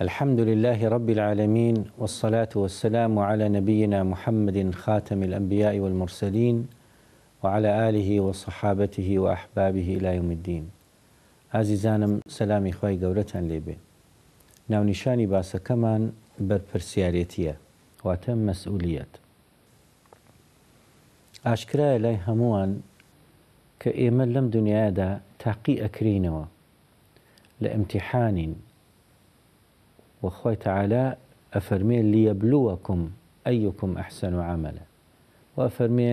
الحمد لله رب العالمين والصلاة والسلام على نبينا محمد خاتم الأنبياء والمرسلين وعلى آله وصحابته وأحبابه إلى يوم الدين ئازیزانم سەلامی خوای گەورەتان لێ بێ ناونیشانی باسەکەمان بەرپرسیارێتیە واتە مەسئولیەت ئاشکرایە لای هەمووان کە ئێمە لەم دنیایەدا تاقی ئەکرێینەوە لە ئیمتیحانین وە خوای تەعالا ئەفەرمێ لیەبلوەکم ئەیوکم ئەحسەنو عەمەلا وە ئەفەرمێ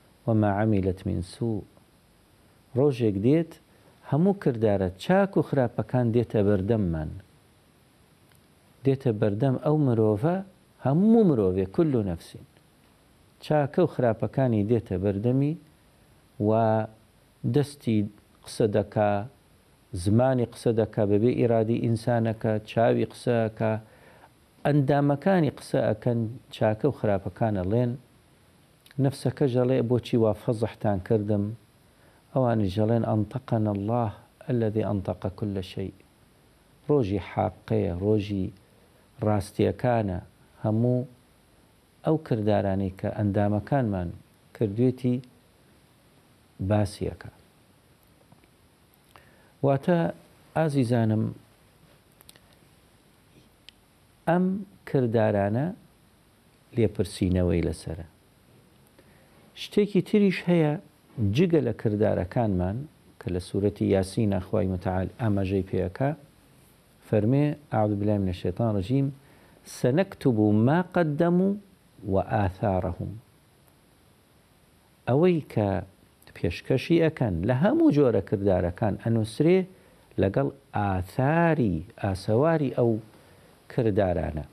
وما عملت من سوء ڕۆژێک دێت هەموو کردارە چاک و خراپەکان دێتە بەردەممان دێتە بەردەم ئەو مرۆڤە هەموو مرۆڤێک کل نفس چاکە و خراپەکانی دێتە بەردەمی و دەستی قسە دەکا زمانی قسە دەکا بەبێ ئیرادی ئینسانەکە چاوی قسە ئەکا ئەندامەکانی قسە ئەکەن چاکە و خراپەکان ئەڵێن نەفسەکەش ئەڵێ بۆچی وا فەزحتان کردم، ئەوانیش ئەڵێن انطقنا اللە الذی انطق کل شیء، ڕۆژی حاققەیە، ڕۆژی ڕاستییەکانە، هەموو ئەو کردارانەی کە ئەندامەکانمان کردوێتی باسی ئەکا. واتە ئازیزانم ئەم کردارانە لێپرسینەوەی لەسەرە. شتێکی تریش هەیە جگە لە کردارەکانمان کە لە سورەتی یاسینە خوای متعال ئاماژەی پێ ئەکا فەرمێ، اعوذ باللە من الشیطان الرجیم، سنکتب ما قدمو و آثارهم ئەوەی کە پێشکەشی ئەکەن لە هەموو جۆرە کردارەکان ئەنوسرێ لەگەڵ ئاثاری، ئاسەواری ئەو کردارانە.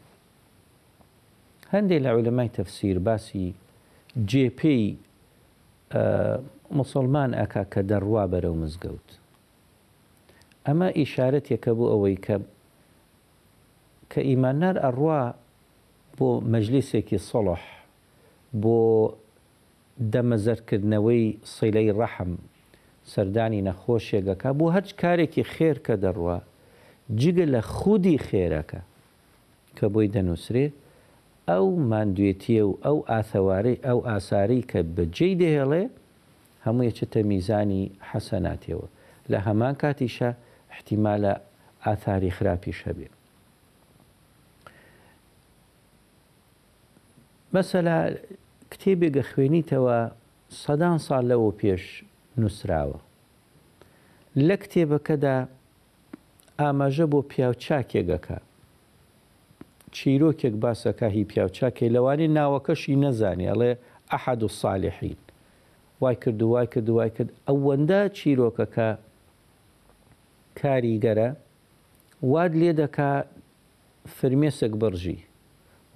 هەندێ لە عولەمای تەفسیر باسی جێ پێی موسڵمان ئەکا کە دەڕوا بەرەو مزگەوت ئەمە ئیشارەتێکە بۆ ئەوەی کە کە ئیماندار ئەڕوا بۆ مەجلیسێکی سەڵح بۆ دەمەزەرکردنەوەی سیلەی ڕەحم سەردانی نەخۆشێگەکە بۆ هەرچ کارێکی خێرکە دەڕوا جگە لە خودی خێرەکە کە بۆی دەنووسرێ، ئەو ماندوێتییە و ئەو ئاسەوارەی ئەو ئاسارەی کە بە جێی دەهێڵێ، هەموو ئەچێتە میزانی حەسەناتیەوە. لە هەمان کاتیشا ئیحتیمالە ئاثاری خراپیش هەبێ. مەسەلا کتێبێک ئەخوێنیتەوە سەدان ساڵ لەوەوپێش نووسراوە. لە کتێبەکەدا ئاماژە بۆ پیاوچاکێک ئەکا چیرۆکێک باس ئەکا هی پیاوچاکێ لەوانەیە ناوەکەشی نەزانێ ئەڵێ ئەحەد الصالحین وای کرد و وای کرد و وای کرد ئەوەندە چیرۆکەکە کاریگەرە واد لێ دەکا فرمێسک بڕژی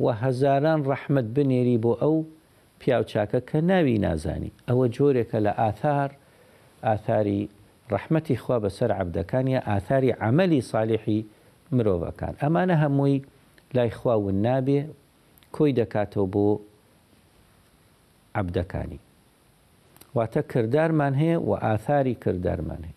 و هەزاران ڕەحمەت بنێری بۆ ئەو پیاو چاکە کە ناوی نازانی ئەوە جۆرێکە لە ئاثار ئاثاری ڕەحمەتی خوا بەسەر عەبدەکان یا ئاثاری عەمەلی صالیحی مرۆڤەکان ئەمانە هەمووی لای خوا ون نابێ کۆی دەکاتەوە بۆ عەبدەکانی واتە کردارمان هەیە و ئاثاری کردارمان هەیە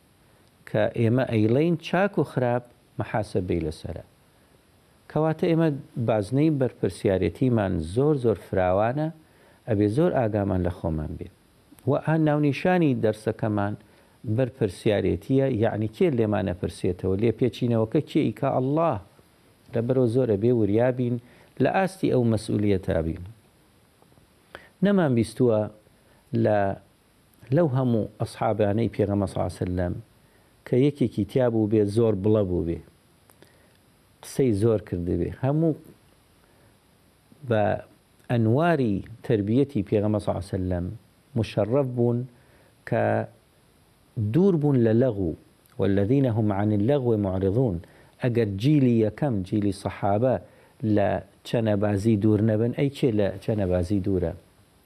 کە ئێمە ئەیڵێین چاک و خراپ محاسەبەی لەسەرە کەواتە ئێمە بازنەی بەرپرسیارێتیمان زۆر زۆر فراوانە ئەبێ زۆر ئاگامان لە خۆمان بێ و ئا ناونیشانی دەرسەکەمان بەرپرسیارێتیە یەعنی کێ لێمان ئەپرسێتەوە لێ پێچینەوەکە کێ ئیکا اللە لەبەرەوە زۆر ئەبێ وریابین لە ئاستی ئەو مەسئولیەتابین نەمان بیستووە لە لەو هەموو ئەسحابانەی پێغەمبەر صلی اللە علیە وسلم کە یەکێکی تیا بووبێ زۆر بڵە بووبێ قسەی زۆر کردبێ هەموو بە ئەنواری تەربیەتی پێغەمبەر صلی اللە علیە وسلم مشەڕەف بوون کە دوور بوون لە لەغو والذین هم عن اللغو معرضون ئەگەر جیلی یەکەم جیلی صەحابە لە چەنەبازی دوور نەبن ئەی کێ لە چەنەبازی دوورە؟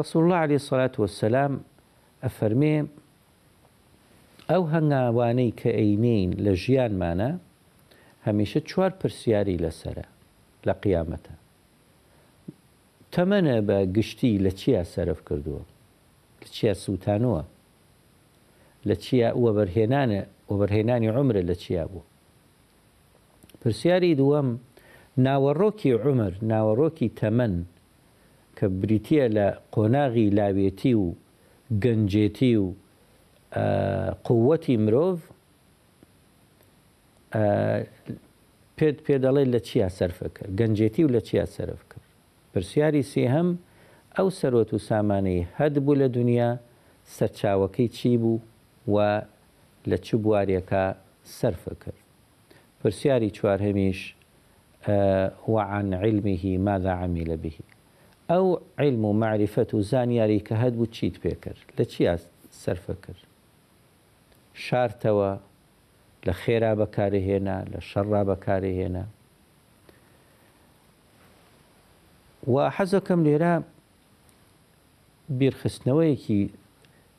رسول اللە علیە الصلوة والسلام ئەفەرمێ، ئەو هەنگاوانەی کە ئەینێین لە ژیانمانا هەمیشە چوار پرسیاری لەسەرە لە قیامەتا، تەمەنە بە گشتی لە چیا سەرف کردووە؟ لە چیا سووتانووە؟ لە چیا وەبەرهێنانە وەبەرهێنانی عومرە لە چیا بووە؟ پرسیاری دووەم، ناوەڕۆکی عومر، ناوەڕۆکی تەمەن، کە بریتییە لە قۆناغی لاوێتی و گەنجێتی و قووتی مرۆڤ، پێت پێ دەڵێت لە چیا سەرف ئەکەن؟ گەنجێتی و لە چیا سەرف ئەکەن؟ پرسیاری سێهەم، ئەو سەروەت و سامانەی هەتبوو لە دونیا، سەرچاوەکەی چی بوو و لە چ بوارێکا سەرفکرد؟ پرسیاری چوارهەمیش، و عن علمه ماذا عمل به؟ ئەو عیلم و مەعریفەت و زانیاری کە هەتبوو چیت پێ کرد؟ لە چیا سەرفکرد؟ شارتەوە؟ لە خێرا بەکاری هێنا؟ لە شەڕا بەکاری هێنا؟ و حەزەکەم لێرە بیرخستنەوەیەکی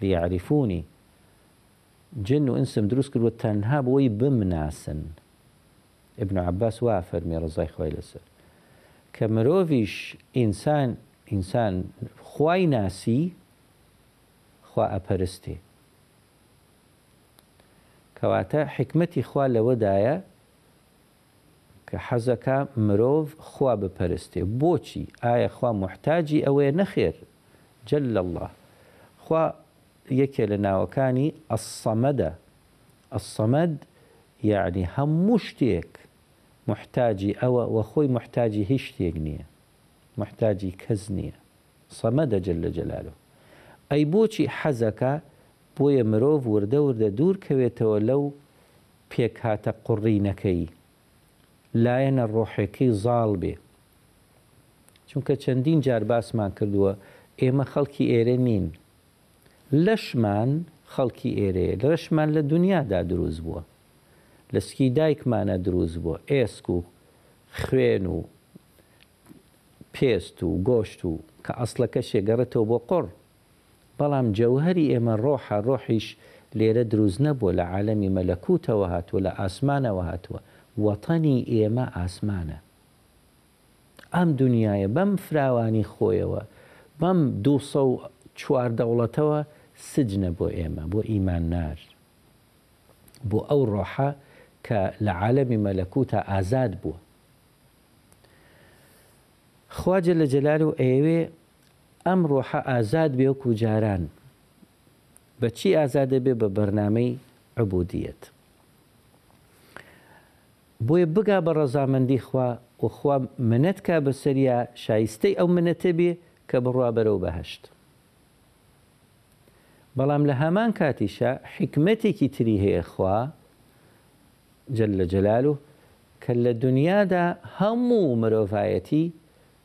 لیعریفونی، جن و ئینسم دروست کردووە تەنها بۆی بمناسن، ابن عباس وا ئەفەرموێ ڕەزای خوای لەسەر، کە مرۆڤیش ئینسان ئینسان خوای ناسی خوا ئەپەرستێ، کەواتە حیکمەتی خوا لەوەدایە کە حەزەکا مرۆڤ خوا بپەرستێ بۆچی ئایا خوا موحتاجی ئەوەیە نەخێر جل اللە خوا یەکێ لە ناوەکانی الصمدە الصمد یەعنی هەموو شتێک موحتاجی ئەوە وە خۆی موحتاجی هیچ شتێک نیە موحتاجی کەس نیە صمدە جل جلالە ئەی بۆچی حەزەکا بۆیە مرۆڤ وردە وردە دوور کەوێتەوە لەو پێکهاتە قوڕینەکەی لایەنە ڕۆحێکەی زاڵ بێ چونکە چەندین جار باسمان کردووە ئێمە خەڵکی ئێرە نین لەشمان خەڵکی ئێرەیە لەشمان لە دونیادا دروست بووە لە سکی دایکمانە دروست بووە ئێسک و خوێن و پێست و گۆشت و کە ئەسڵەکەشێ گەڕێتەوە بۆ قوڕ بەڵام جەوهەری ئێمە ڕۆحە، ڕۆحیش لێرە دروست نەبووە، لە عالەمی مەلەکوتەوە هاتووە، لە ئاسمانەوە هاتووە، وەتەنی ئێمە ئاسمانە. ئەم دونیایە بەم فراوانی خۆیەوە، بەم دوو سەد و چوار دەوڵەتەوە سجنە بۆ ئێمە، بۆ ئیماننار، بۆ ئەو ڕۆحە کە لە عالەمی مەلەکوتا ئازاد بووە. خوا جل جلالە ئەیەوێ ئەم ڕۆحە ئازاد بێ وەکو جاران بە چی ئازاد ئەبێ بە بەرنامەی عبودیەت بۆیە بگا بە ڕەزامەندی خوا و خوا منەت کا بەسەریا شایستەی ئەو منەتە بێ کە بڕوا بەرەو بەهەشت بەڵام لە هەمان کاتیشا حیکمەتێکی تری هەیە خوا جل جلاله کە لە دنیادا هەموو مرۆڤایەتی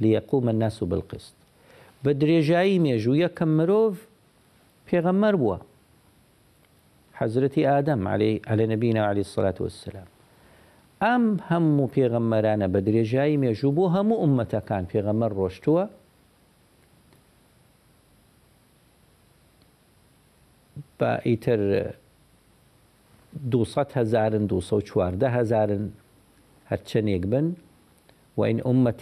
لیقوم الناس بالقسط بە درێژایی مێژوو یەکەم مرۆڤ پێغەمبەر بووە حەزرەتی ئادەم علی علی نبینا و علی الصلوة والسلام ئەم هەموو پێغەمبەرانە بە درێژایی مێژوو بۆ هەموو ئومەتەکان پێغەمبەر ڕۆشتووە با ئیتر دوو سەد هەزارن، دوو سەو چواردە هەزارن، هەر چەنێک بن، وان امە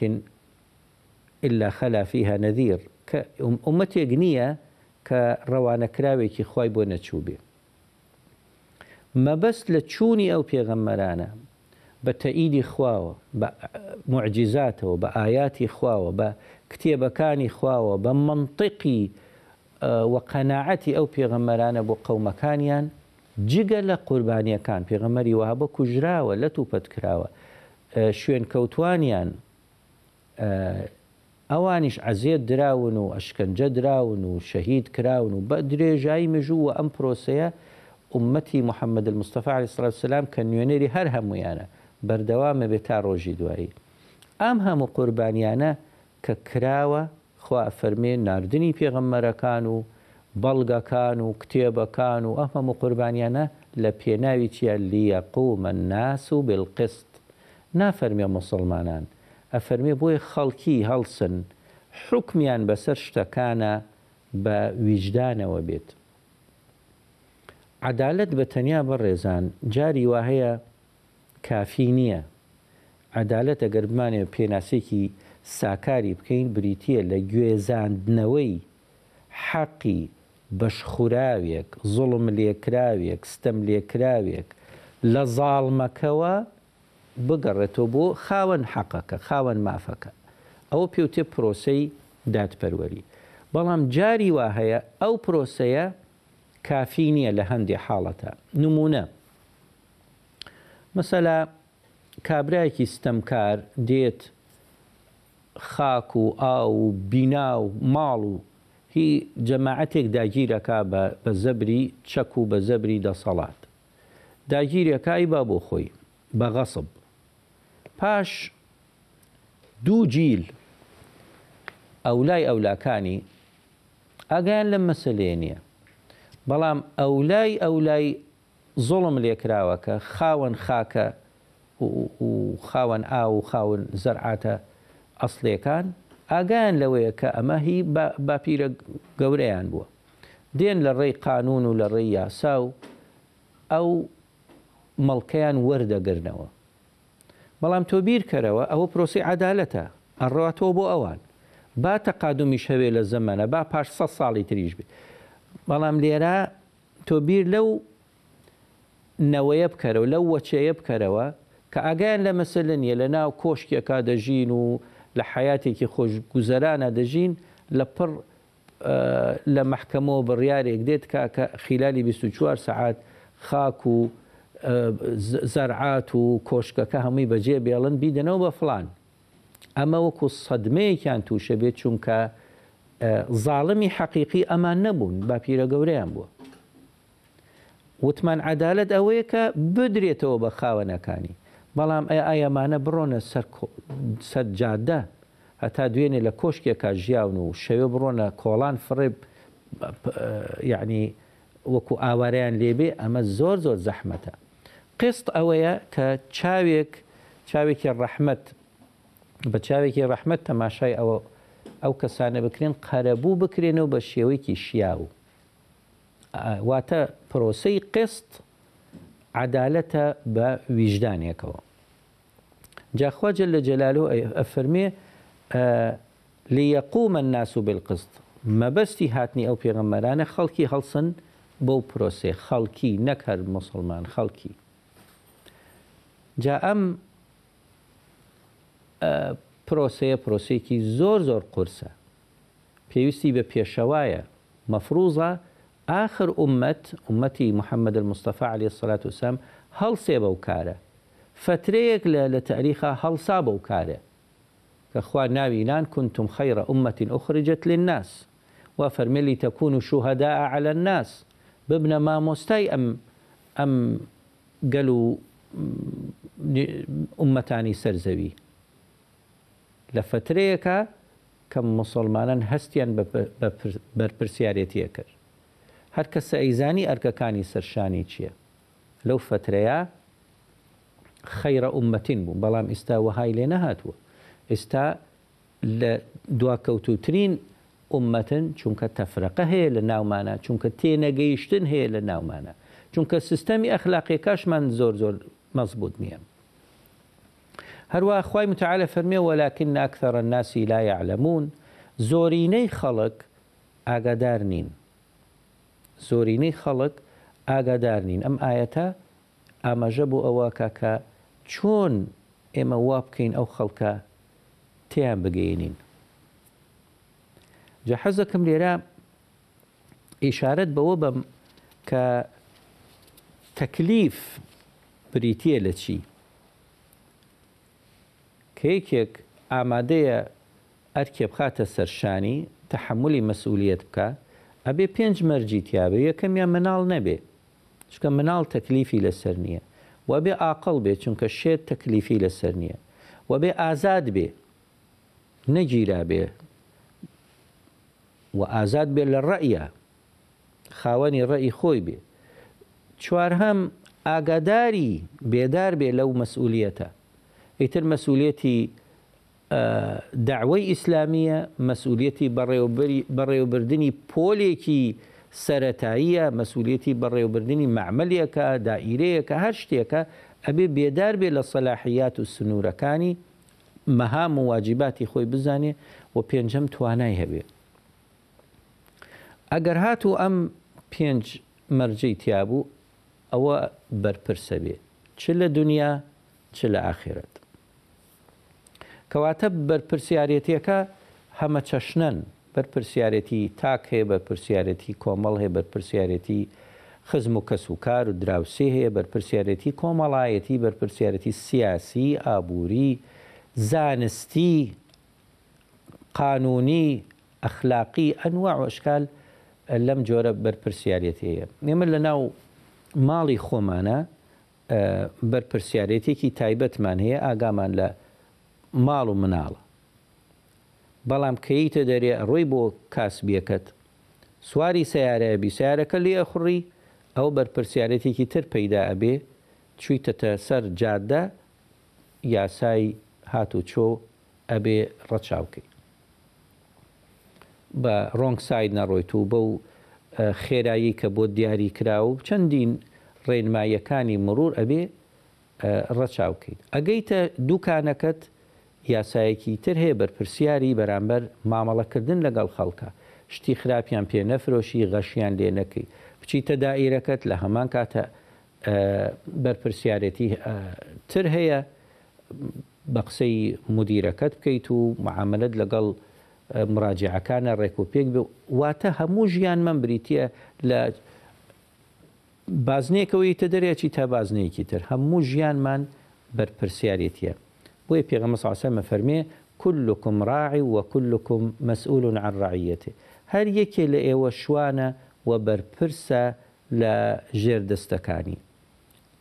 الا خلا فیها نذیر، کە امەتێک نییە کە ڕەوانەکراوێکی خوای بۆ نەچووبێ. مەبەست لە چوونی ئەو پێغەمبەرانە، بە تەئیدی خواوە، بە موعجیزاتەوە، بە ئایاتی خواوە، بە کتێبەکانی خواوە، بە مەنتیقی وە قەناعەتی ئەو پێغەمبەرانە بۆ قەومەکانیان جگە لە قوربانیەکان پێغەمبەری وەهابە کوژراوە لەت و پەت کراوە شوێن کەوتوانیان ئەوانیش عەزێت دراون و ئەشکەنجە دراون و شەهید کراون و بە درێژایی مژوو و ئەم پرۆسەیە ئومەتی محمد المستەفا علیه الصلاة والسلام کە نوێنەری هەر هەمویانە بەردەوامە بێ تا ڕۆژی دوایی ئەم هەموو قوربانیانە کە کراوە خوا ئەفەرمێ ناردنی پێغەمبەرەکان و بەڵگەکان و کتێبەکان و ئەم هەموو قوربانیانە لە پێناوی چیە لیقوم الناس بالقسط نافەرمێ موسڵمانان ئەفەرمێ بۆیە خەڵکی هەڵسن حوکمیان بەسەر شتەکانا بە ویجدانەوە بێت عەدالەت بە تەنیا بەڕێزان جاری وا هەیە کافی نییە. عەدالەت ئەگەر بمانەوێت پێناسەیەکی ساکاری بکەین بریتییە لە گوێزاندنەوەی حەقی بەشخوراوێک، زوڵملێکراوێک، ستەملێکراوێک لە زاڵمەکەوە بگەڕێتەوە بۆ خاوەن حەقەکە، خاوەن مافەکە. ئەوە پێوتێ پرۆسەی دادپەروەری. بەڵام جاری وا هەیە ئەو پرۆسەیە کافی نییە لە هەندێ حاڵەتا. نموونە، مەسەلا کابرایەکی ستەمکار دێت خاک و ئاو و بینا و ماڵ و هی جەماعەتێک داگیر ئەکا بە بە زەبری چەک و بە زەبری دەسەڵات داگیری ئەکا ئەی با بۆ خۆی بە غەسب پاش دوو جیل ئەولای ئەولاکانی ئاگایان لەم مەسەلەیە نیە بەڵام ئەولای ئەولای زوڵم لێکراوە کە خاوەن خاکە و خاوەن ئاو و خاوەن زەرعاتە ئەسڵیەکان ئاگایان لەوەیە کە ئەمە هی باپیرە گەورەیان بووە دێن لە ڕێی قانون و لە ڕێی یاسا و ئەو مەڵکەیان وەردەگرنەوە بەڵام تۆ بیرکەرەوە ئەوە پرۆسەی عەدالەتە ئەڕاتەوە بۆ ئەوان با تەقادمیش هەوێ لە زەمەنە با پاش سەد ساڵی تریش بێ بەڵام لێرە تۆ بیر لەو نەوەیە بکەرەوە، لەو وەچەیە بکەرەوە کە ئاگایان لە مەسەلە نییە، لە ناو کۆشکێکا دەژین و لە حەیاتێکی خۆشگوزەرانا دەژین، لە پڕ لە مەحکەمەوە بڕیارێک دێت کاکە خیلالی بیست و چوار سەعات خاک و زەرعات و کۆشکەکە هەمووی بەجێ بێڵن بیدەنەوە بە فڵان. ئەمە وەکو سەدمەیەکیان تووشە بێت چونکە زاڵمی حەقیقی ئەمان نەبوون باپیرە گەورەیان بووە وتمان عدالت ئەوەیە کە بدرێتەوە بە خاوەنەکانی بەڵام ئەی ئایەمانە بڕۆنە سەر جادە هەتا دوێنێ لە کۆشکێکا ژیاون و شەوێ بڕۆنە کۆڵان فڕێ یعنی وەکو ئاوارەیان لێ بێ ئەمە زۆر زۆر زەحمەتە قسط ئەوەیە کە چاوێک چاوێکی ڕەحمەت بە چاوێکی ڕەحمەت تەماشای ئەوە ئەو کەسانە بکرێن قەرەبوو بکرێنەوە بە شێوەیەکی شیاو واتە پرۆسەی قسط عدالەتە بە ویژدانێکەوە جا خوا جل جلالە ئەفەرموێ، لیقوم الناس بالقسط، مەبەستی هاتنی ئەو پێغەمبەرانە خەڵکی هەڵسن بەو پرۆسەیە، خەڵکی نەک هەر موسڵمان، خەڵکی. جا ئەم پرۆسەیە پرۆسەیەکی زۆر زۆر قورسە، پێویستی بە پێشەوایە، مەفروزە ئاخر ئوممەت، ئوممەتی محمد المصطفی علیە الصلوة والسلام، هەڵسێ بەو کارە. فترەیەک لە لە تاریخا هەڵسا بەو کارە. کە خوا ناوی نان کنتم خیر ئوممە اخرجت للناس. وا فەرمی لتکونوا شهداء علی الناس، ببنە مامۆستای ئەم ئەم گەل و ئوممەتانی سەر زەوی. لە فەترەیەکا کە موسوڵمانان هەستیان بە بەرپرسیارێتیە کرد هەر کەسە ئەیزانی ئەرکەکانی سەر شانی چیە لەو فەترەیا خەیرە ئومەتین بوو بەڵام ئیستا وەهای لێ نەهاتووە ئیستا لە دواکەوتوترین ئومەتن چونکە تەفرەقە هەیە لە ناومانا چونکە تێنەگەیشتن هەیە لە ناومانا چونکە سیستەمی ئەخلاقیەکاشمان زۆر زۆر مەزبوت نیە هەروا خوای متعال ئەفەرمێ ولکن اکثر الناس لا یعلمون زۆرینەی خەڵک ئاگادار نین زۆرینەی خەڵک ئاگادار نین ئەم ئایەتە ئاماژە بۆ ئەوەکە کە چۆن ئێمە وابکەین ئەو خەڵکە تێیان بگەینین جا حەزەکەم لێرە ئیشارەت بەوە بەم کە تەکلیف بریتییە لە چی؟ کە یەکێک ئامادەیە ئەرکێ بخاتە سەر شانی، تەحەمولی مەسئولییەت بکا، ئەبێ پێنج مەرجی تیا بێ، یەکەمیان مناڵ نەبێ، چونکە مناڵ تەکلیفی لە سەر نییە. وەبێ ئاقڵ بێ، چونکە شێت تەکلیفی لە سەر نییە. وەبێ ئازاد بێ، نەگیرابێ و ئازاد بێ لە ڕەئیا، خاوەنی ڕەئی خۆی بێ. چوارهەم، ئاگاداری، بێدار بێ لەو مەسئولیەتە. ئیتر مەسئولیەتی دەعوەی ئیسلامییە، مەسئولیەتی بەڕێوەبردنی پۆلێکی سەرەتاییە، مەسئولیەتی بەڕێوەبردنی مەعمەلێکە، دائیرەیەکە، هەر شتێکە، ئەبێ بێدار بێ لە سەلاحیات و سنوورەکانی مەهام و واجیباتی خۆی بزانێ و پێنجەم توانای هەبێ ئەگەر هاتوو ئەم پێنج مەرجەی تیابوو ئەوە بەرپرسە بێ چ لە دنیا چ لە ئاخرەت کەواتە بەرپرسیارەتەکە هەمە چەشنەن بەرپرسیارێتی تاک هەیە، بەرپرسیارێتی کۆمەڵ هەیە، بەرپرسیارێتی خزم و کەس و کار و دراوسێ هەیە، بەرپرسیارێتی کۆمەڵایەتی، بەرپرسیارێتی سیاسی، ئابووری، زانستی، قانوونی، ئەخلاقی، ئەنواع و ئەشکال لەم جۆرە بەرپرسیارێتییە. ئێمە لە ناو ماڵی خۆمانا بەرپرسیارێتییەکی تایبەتمان هەیە، ئاگامان لە ماڵ و مناڵە. بەڵام کە یەیتە دەرێ ئەڕۆی بۆ کاسبیەکەت سواری سەیارە ئەبی سەیارەکە لێ ئەخوڕی ئەوە بەرپرسیارەتێکی تر پەیدا ئەبێ چویتەتە سەر جادە یاسای هات و چۆ ئەبێ ڕەچاو کەی بە ڕۆنگ ساید نەڕۆیت و بەو خێرایی کە بۆت دیاری کراو چەندین ڕێنماییەکانی مەڕور ئەبێ ڕەچاو کەیت ئەگەیتە دوکانەکەت یاسایەکی تر هەیە بەرپرسیاری بەرامبەر مامەڵە کردن لەگەڵ خەڵکە شتی خراپیان پێ نەفرۆشی غەشیان لێ نەکەی بچیتە دائیرەکەت لە هەمان کاتە بەرپرسیارێتی تر هەیە بە قسەی مودیرەکەت بکەیت و معامەلەت لەگەڵ مراجعەکانە ڕێک و پێک بێ واتە هەموو ژیانمان بریتیە لە بازنەیەکەوە یتە دەرئەچی تا بازنەیەکی تر هەموو ژیانمان بەرپرسیارێتیە بۆیە پێغەمبەر صلی سەلم ئەفەرموێ کلکم راع وکلکم مسئول عن رعیته هەر یەکێ لە ئێوە شوانە وە بەرپرسە لە ژێر دەستەکانی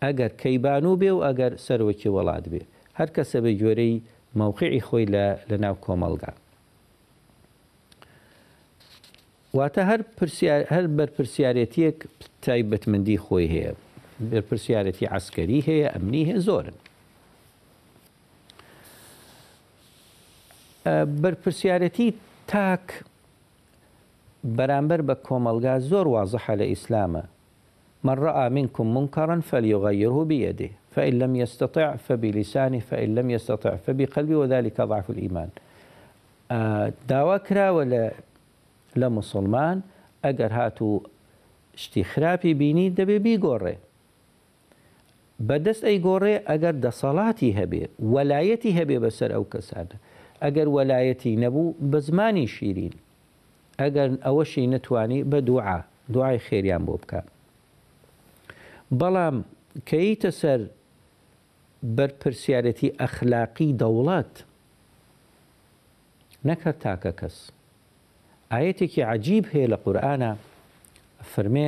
ئەگەر کەیبانوو بێ و ئەگەر سەرۆکی وەڵات بێ هەرکەسە بە گوێرەی مەوقعی خۆی لە لەناو کۆمەڵگا واتە هەر هەر بەرپرسیارەتیەک تایبەتمەندی خۆی هەیە بەرپرسیارەتی عسکەری هەیە ئەمنی هەیە زۆرن بەرپرسیارەتی تاک بەرامبەر بە کۆمەلگا زۆر وازەحە لە ئیسلامە من رأى منکم منکرا فلیغیره بیده فان لم یستطع فبلسانه فان لم یستطع فبقلبه وذلک ضعف الایمان داوا کراوە لە لە موسڵمان ئەگەر هاتوو شتی خراپی بینی دەبێ بیگۆڕێ بە دەست ئەیگۆڕێ ئەگەر دەسەڵاتی هەبێ وەلایەتی هەبێ بەسەر ئەو کەسانە ئەگەر وەلایەتی نەبوو بە زمانی شیرین ئەگەر ئەوەشی نەتوانی بە دوعا دوعای خێریان بۆ بکە بەڵام کەیتە سەر بەرپرسیارەتی ئەخلاقی دەوڵەت نەک هەر تاکە کەس ئایەتێکی عەجیب هەیە لە قورئانا فەرمێ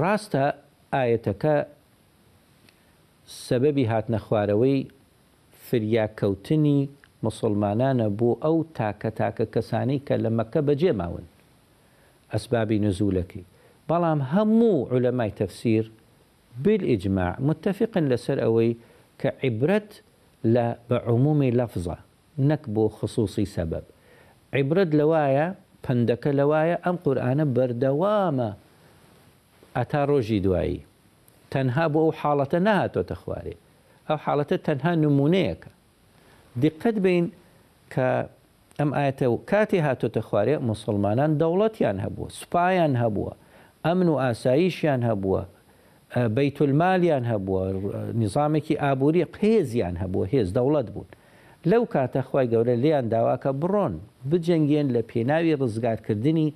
ڕاستە ئایەتەکە سەبەبی هاتنە خوارەوەی فریاک کەوتنی موسڵمانانە بۆ ئەو تاکە تاکە کەسانەی کە لە مەککە بەجێ ماون ئەسبابی نزولەکەی بەڵام هەموو عولەمای تەفسیر بالإجماع متفقن لەسەر ئەوەی کە عیبرەت لە بە عمومی لەفزە نەک بۆ خسوسی سەبەب. عیبرەت لەوایە، پەندەکە لەوایە ئەم قورئانە بەردەوامە هەتا ڕۆژی دوایی، تەنها بۆ ئەو حاڵەتە نەهاتۆتە خوارێ، ئەو حاڵەتە تەنها نمونەیەکە. دیقەت بەین کە ئەم ئایەتە کاتێ هاتۆتە خوارێ موسڵمانان دەوڵەتیان هەبووە، سوپایان هەبووە، ئەمن و ئاسایشیان هەبووە، بەیتولمالیان هەبووە، نیزامێکی ئابووری قێزیان هەبووە، هێز، دەوڵەت بوون. لەو کاتە خوای گەورە لێیان داوا کە بڕۆن بجەنگێن لە پێناوی ڕزگارکردنی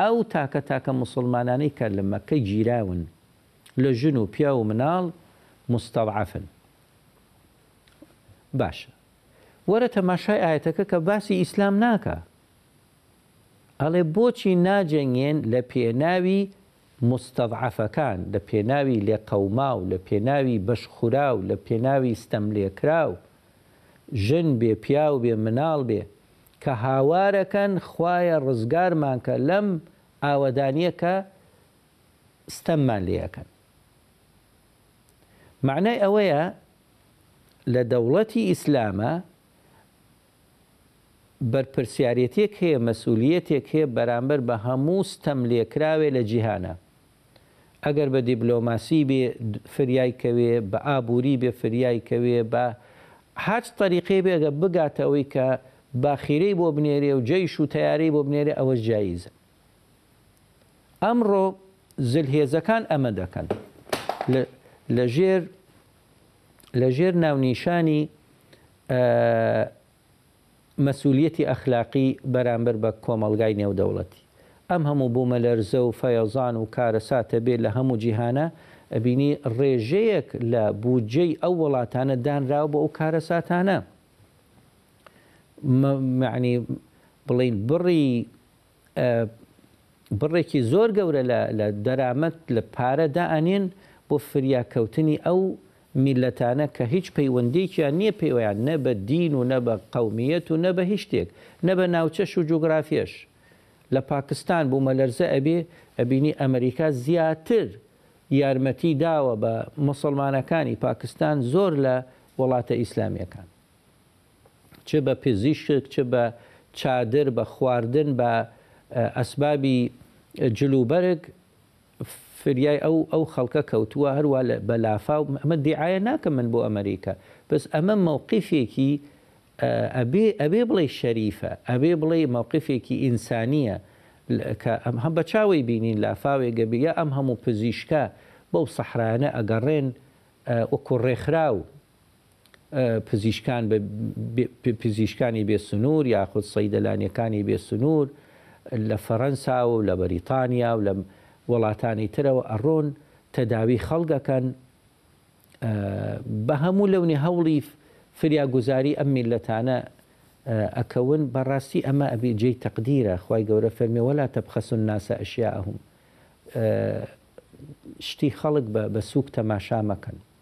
ئەو تاکە تاکە موسڵمانانەی کە لە مەککە گیراون لە ژن و پیاو و مناڵ موستەضعەفن. باشە وەرە تەماشای ئایەتەکە کە باسی ئیسلام ناکا. ئەڵێ بۆچی ناجەنگێن لە پێناوی موستەزعەفەکان، لە پێناوی لێقەوماو، لە پێناوی بەش خوراو، لە پێناوی ستەملێکراو، ژن بێ پیاو بێ مناڵ بێ، کە هاوارەکەن خوایە ڕزگارمان کە لەم ئاوەدانیە کە ستەممان لێ ئەکەن. مەعنای ئەوەیە لە دەوڵەتی ئیسلامە بەرپرسیارێتێک هەیە مەسولیەتێک هەیە بەرامبەر بە هەموو ستەم لێکراوێ لە جیهانا ئەگەر بە دیبلۆماسی بێ فریای کەوێ بە ئابوری بێ فریای کەوێ بە هەچ طەریقێ بێ گە بگاتە ئەوەی کە باخیرەی بۆ بنێرێ و جەیش و تەیارەی بۆ بنێرێ ئەوەش جاییزە ئەمڕۆ زلهێزەکان ئەمە دەکەن لە لە ژێر لەژێر ناونیشانی مەسولیەتی ئەخلاقی بەرامبەر بە کۆمەڵگای نێودەوڵەتی ئەم هەموو بوومەلەرزە و فەیەزان و کارەساتە بێ لە هەموو جیهانە ئەبینی ڕێژەیەک لە بودجەی ئەو وڵاتانە دانراوە بۆ ئەو کارەساتانە معنی بڵین بڕی بڕێکی زۆر گەورە لە دەرامەت لە پارە دائەنێن بۆ فریاکەوتنی ئەو میللەتانە کە هیچ پەیوەندیەکیان نیە پێوەیان نە بە دین و نە بە قەومیەت و نە بە هیچ شتێک نە بە ناوچەش و جوگرافیەش لە پاکستان بومەلەرزە ئەبێ ئەبینی ئەمریکا زیاتر یارمەتی داوە بە موسڵمانەکانی پاکستان زۆر لە وڵاتە ئیسلامیەکان. چ بە پزیشک چ بە چادر بە خواردن بە ئەسبابی جلوبەرگ فریای ئەو ئەو خەڵکە کەوتووە هەروە بە لافاو ئەمە دیعاە ناکەم من بۆ ئەمریکا بەس ئەمە مەوقفێکی ئەبێ ئەبێ بڵێ شەریفە ئەبێ بڵێ مەوقفێکی ئینسانیە کە ئەم هەم بە چاوی بینین لافاوێ گەبی یا ئەم هەموو پزیشکە بەو سەحرانە ئەگەڕێن وەکو ڕێکخراو پزیشکان بە پزیشکانی بێ سنوور یاخود سەیدەلانیەکانی بێ سنوور لە فەرەنسا و لە بەریتانیا و لە وڵاتانی ترەوە ئەڕۆن تەداوی خەڵگەکەن بە هەموو لەونێ هەوڵی فریاگوزاری ئەم میلەتانە ئەکەون بەڕاستی ئەمە ئەبی جێی تەقدیرە خی گەورە فەرمی وەلا تەبخەسون ناسە ئەشیاهم شتی خەڵک بە بە سووک تەماشا مەکەن.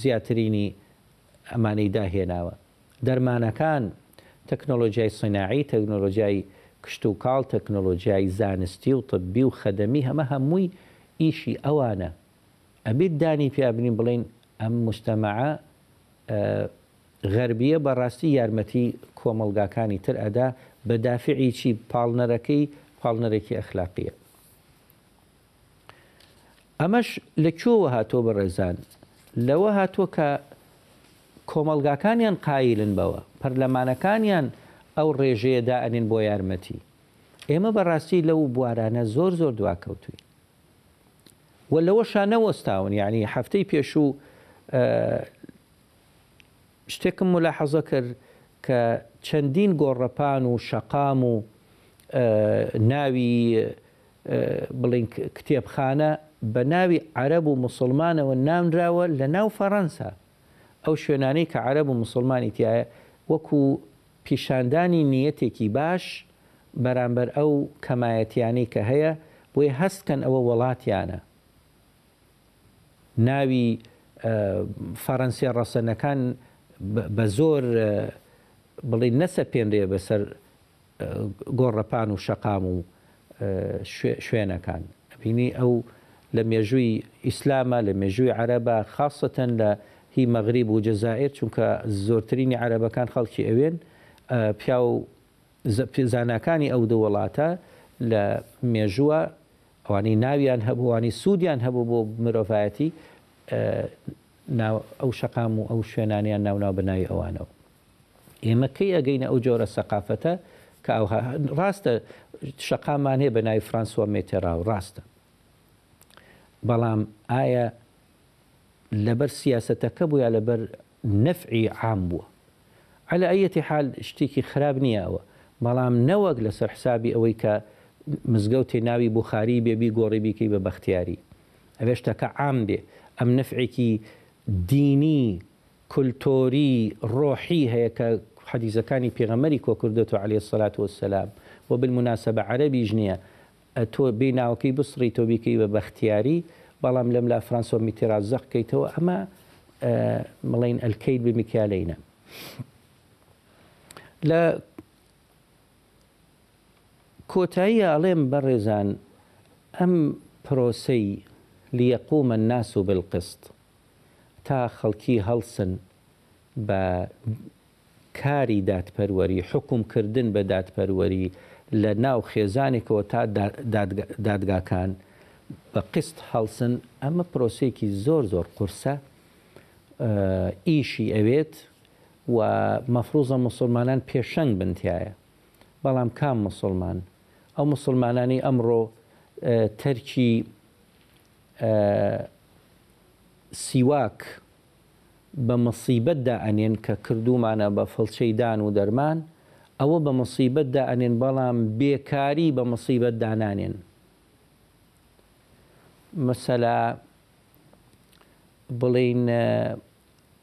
زیاترینی ئەمانەی داهێناوە، دەرمانەکان، تەکنۆلۆجیای سیناعی، تەکنۆلۆجیای کشتوکاڵ، تەکنۆلۆجیای زانستی و طبی و خەدەمی ئەمە هەمووی ئیشی ئەوانە، ئەبێت دانی پیابنین بڵێین ئەم موجتەمەعە غەربیە بەڕاستی یارمەتی کۆمەڵگاکانی تر ئەدا بە دافعی چی پاڵنەرەکەی پاڵنەرێکی ئەخلاقیە. ئەمەش لە کوێوە هاتووە بەڕێزان؟ لەوە هاتووە کە کۆمەڵگاکانیان قایلن بەوە، پەرلەمانەکانیان ئەو ڕێژەیە دائەنێن بۆ یارمەتی. ئێمە بەڕاستی لەو بوارانە زۆر زۆر دواکەوتووین و لەوەشا نەوەستاون، یانی هەفتەی پێشوو شتێکم مولاحەزە کرد کە چەندین گۆڕەپان و شەقام و ناوی بڵێین کتێبخانە بە ناوی عەرەب و موسڵمانەوە ناونراوە لە ناو فەڕەنسا ئەو شوێنانەی کە عەرەب و موسڵمانی تیایە وەکو پیشاندانی نیەتێکی باش بەرامبەر ئەو کەمایەتیانەی کە هەیە بۆیە هەست کەن ئەوە وەڵاتیانە ناوی فەڕەنسیە ڕەسەنەکان بە زۆر بڵێین نەسەپێنرێ بەسەر گۆڕەپان و شەقام و شوێنەکان ئەبینی ئەو لە مێژووی ئیسلامە لە مێژووی عەرەبە خاسەتەن لە هی مەغریب و جەزائیر چونکە زۆرترینی عەرەبەکان خەڵکی ئەوێن پیاو زاناکانی ئەو دوو وڵاتە لە مێژووە ئەوانی ناویان هەبووانی سوودیان هەبوو بۆ مرۆڤایەتی ئەو شەقام و ئەو شوێنانیان ناوناو بەناوی ئەوانەوە ئێمە کەی ئەگەینە ئەو جۆرە سەقافەتە کە ئەوها ڕاستە شەقامان هەیە بە ناوی فرانسوا مێتێرا و ڕاستە بەڵام ئایا لەبەر سیاستەکە بوو یا لەبەر نەفعی عام بووە على ئەیەتی حال شتێکی خراپ نییە ئەوە بەڵام نەوەک لەسەر حسابی ئەوەی کە مزگەوتێ ناوی بخاری بێبی گۆڕی بیکەی بە بەختیاری ئەوێ شتەکە عام بێ ئەم نەفعێکی دینی کلتۆری، ڕۆحی هەیە کە حەدیسەکانی پێغەمبەری کۆ کردۆتەوە علیە سەلات و سەلام وە بالمناسبە عەرەبیش نیە تۆ بێی ناوەکەی بسڕیتەوە بیکەی بە بەختیاری بەڵام لەم لا فرانسۆ میتیرا زەق کەیتەوە ئەمە بڵین الکیل بمکیالینە لە کۆتایی ئاڵێم بەڕێزان ئەم پرۆسەی لیەقومە الناس بالقسط تا خەڵکی هەڵسن بە کاری دادپەروەری، حوکم کردن بە دادپەروەری لە ناو خێزانێکەوە تا دادگاکان بە قست هەڵسن، ئەمە پرۆسەیەکی زۆر زۆر قورسە ئیشی ئەوێت و مەفروزە موسڵمانان پێشەنگ بن تیایە، بەڵام کام موسڵمان؟ ئەو موسڵمانانەی ئەمڕۆ تەرکی. سیواک بە مصیبەت دا ئەنێن کە کردومانە بە فڵچەی دان و دەرمان ئەوە بە مصیبەت دا ئەنێن بەڵام بێکاری بە مصیبەت دا نانێن مەسەلا بڵێین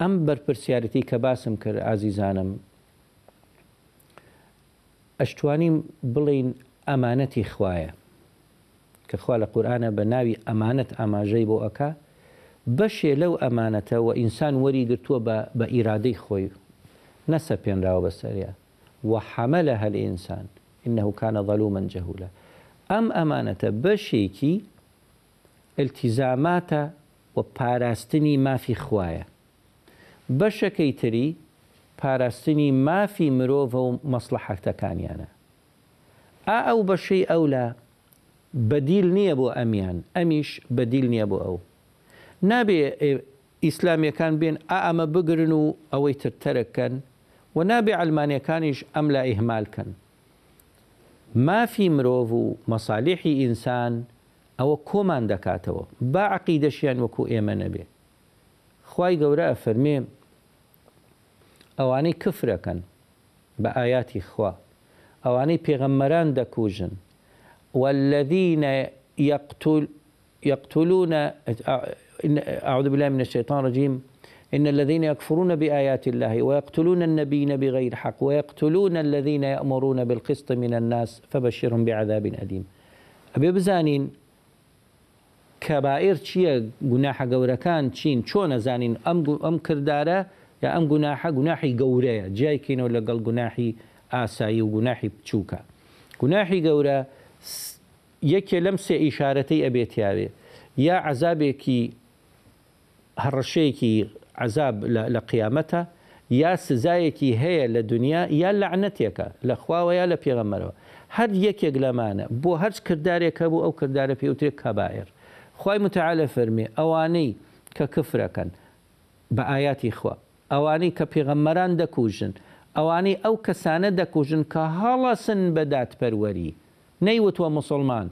ئەم بەرپرسیارەتی کە باسم کرد ئازیزانم ئەشتوانیم بڵێین ئەمانەتی خوایە کە خوا لە قورئانا بە ناوی ئەمانەت ئاماژەی بۆ ئەکا بەشێ لەو ئەمانەتە وە ئینسان وەری گرتووە بە بە ئیرادەی خۆی نەسەپێنراوە بە سەریا وە حەمەلەها الانسان انه کان ظلوما جهولا ئەم ئەمانەتە بەشێکی التیزاماتە و پاراستنی مافی خوایە. بەشەکەی تری پاراستنی مافی مرۆڤە و مەسڵەحەتەکانیانە. ئا ئەو بەشەی ئەولا بەدیل نیە بۆ ئەمیان، ئەمیش بەدیل نیە بۆ ئەو. نابێ ئیسلامیەکان بێن ئا ئەمە بگرن و ئەوەی تر تەرک کەن و نابێ عەلمانیەکانیش ئەملا ئیهمال کەن. مافی مرۆڤ و مەسالیحی ئینسان ئەوە کۆمان دەکاتەوە با عەقیدەشیان وەکو ئێمە نەبێ خوای گەورە ئەفەرمێ ئەوانەی کفرەکەن بە ئایاتی خوا ئەوانەی پێغەمبەران دەکوژن والذین یقتلون یقتلون اعوذ باللە من الشیطان الرجیم ان الذین یکفرون بآیات اللە ویقتلون النبیین بغیر حق ویقتلون الذین یأمرون بالقسط من الناس فبشرهم بعذاب الیم ئەبێ بزانین کبائر چیە گوناحە گەورەکان چین چۆن ئەزانین ئەم کردارە یا ئەم گوناحە گوناحی گەورەیە جیای کەینەوە لەگەڵ گوناحی ئاسایی و گوناحی بچوکە گوناحی گەورە یەکێ لەم سێ ئیشارەتەی ئەبێ تیاێ یا عەزابێکی هەڕەشەیەکی عەزاب لە قیامەتە یا سزایەکی هەیە لە دونیا یا لەعنەتێکە لە خواوە یا لە پێغەمبەرەوە هەر یەکێک لەمانە بۆ هەرچ کردارێک هەبوو ئەو کردارە پێ وترێ کەبائر خوای متعالە فەرمێ ئەوانەی کە کفرەکەن بە ئایاتی خوا ئەوانەی کە پێغەمبەران دەکوژن ئەوانەی ئەو کەسانە دەکوژن کە هەڵەسن بە دادپەروەری نەیوتوە موسڵمان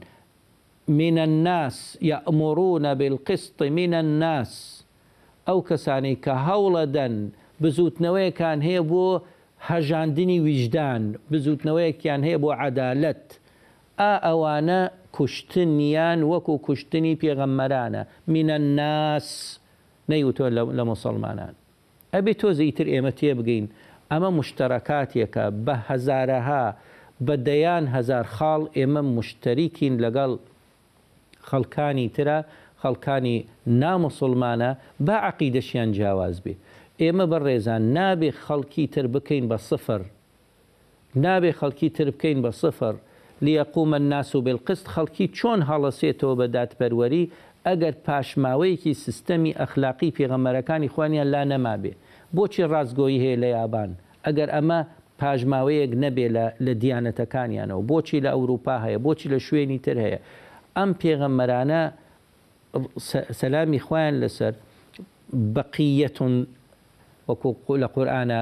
من الناس یامرون بالقسط من الناس ئەو کەسانەی کە هەوڵەدەن بزوتنەوەیەکان هەیە بۆ هەژاندنی ویژدان بزوتنەوەیەکیان هەیە بۆ عەدالەت ئا ئەوانە کوشتنیان وەکو کوشتنی پێغەمبەرانە من الناس نەیوتوە لە موسڵمانان. ئەبێ تۆزێ ئیتر ئێمە تێبگەین ئەمە موشتەرەکاتێکە بە هەزارەها بە دەیان هەزار خاڵ ئێمە موشتەریکین لەگەڵ خەڵکانی ترا خەڵکانی نا موسڵمانە با عەقیدەشیان جیاواز بێ ئێمە بەڕێزان نابێ خەڵکی تر بکەین بە سفر نابێ خەڵکی تر بکەین بە سفر، لیقوم الناس بالقسط خەڵکی چۆن هەڵەسێتەوە بە دادپەروەری ئەگەر پاشماوەیەکی سیستەمی ئەخلاقی پێغەمبەرەکانی خۆیانیان لا نەمابێ؟ بۆچی ڕاستگۆیی هەیە لە یابان ئەگەر ئەمە پاژماوەیەک نەبێ لە لە دیانەتەکانیانەوە؟ بۆچی لە ئەوروپا هەیە؟ بۆچی لە شوێنی تر هەیە؟ ئەم پێغەمبەرانە سەلامی خوایان لەسەر بقیە وەکو لە قورئانا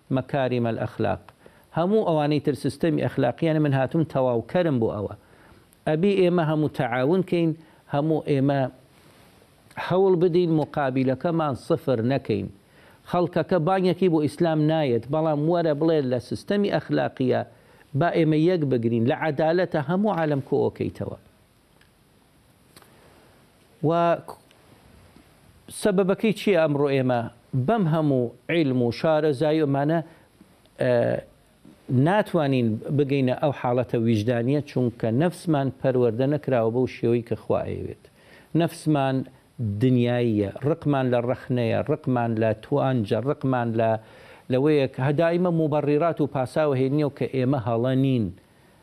مکارم الاخلاق هەموو ئەوانەی تر سستەمی ئەخلاقیانە من هاتووم تەواو کەرم بۆ ئەوە ئەبی ئێمە هەموو تەعاون کەین هەموو ئێمە هەوڵ بدەین موقابیلەکەمان سفر نەکەین خەڵکەکە بانگێکی بۆ ئیسلام نایەت بەڵام وەرە بڵێ لە سستەمی ئەخلاقیە با ئێمە یەک بگرین لە عەدالەتە هەموو عالەم کۆ کەیتەوە و سەبەبەکەی چییە ئەمڕۆ ئێمە بەم هەموو عیلم و شارەزایی و ئەمانە ناتوانین بگەینە ئەو حاڵەتە ویژدانیە چونکە نەفسمان پەروەردە نەکراوە بەو شێوەی کە خوا ئەیەوێت نەفسمان دنیاییە ڕقمان لە ڕەخنەیە ڕقمان لە توانجە ڕقمان لە لەوەیەک هەدایمە موبەڕیرات و پاساوە هێنیە و کە ئێمە هەڵە نین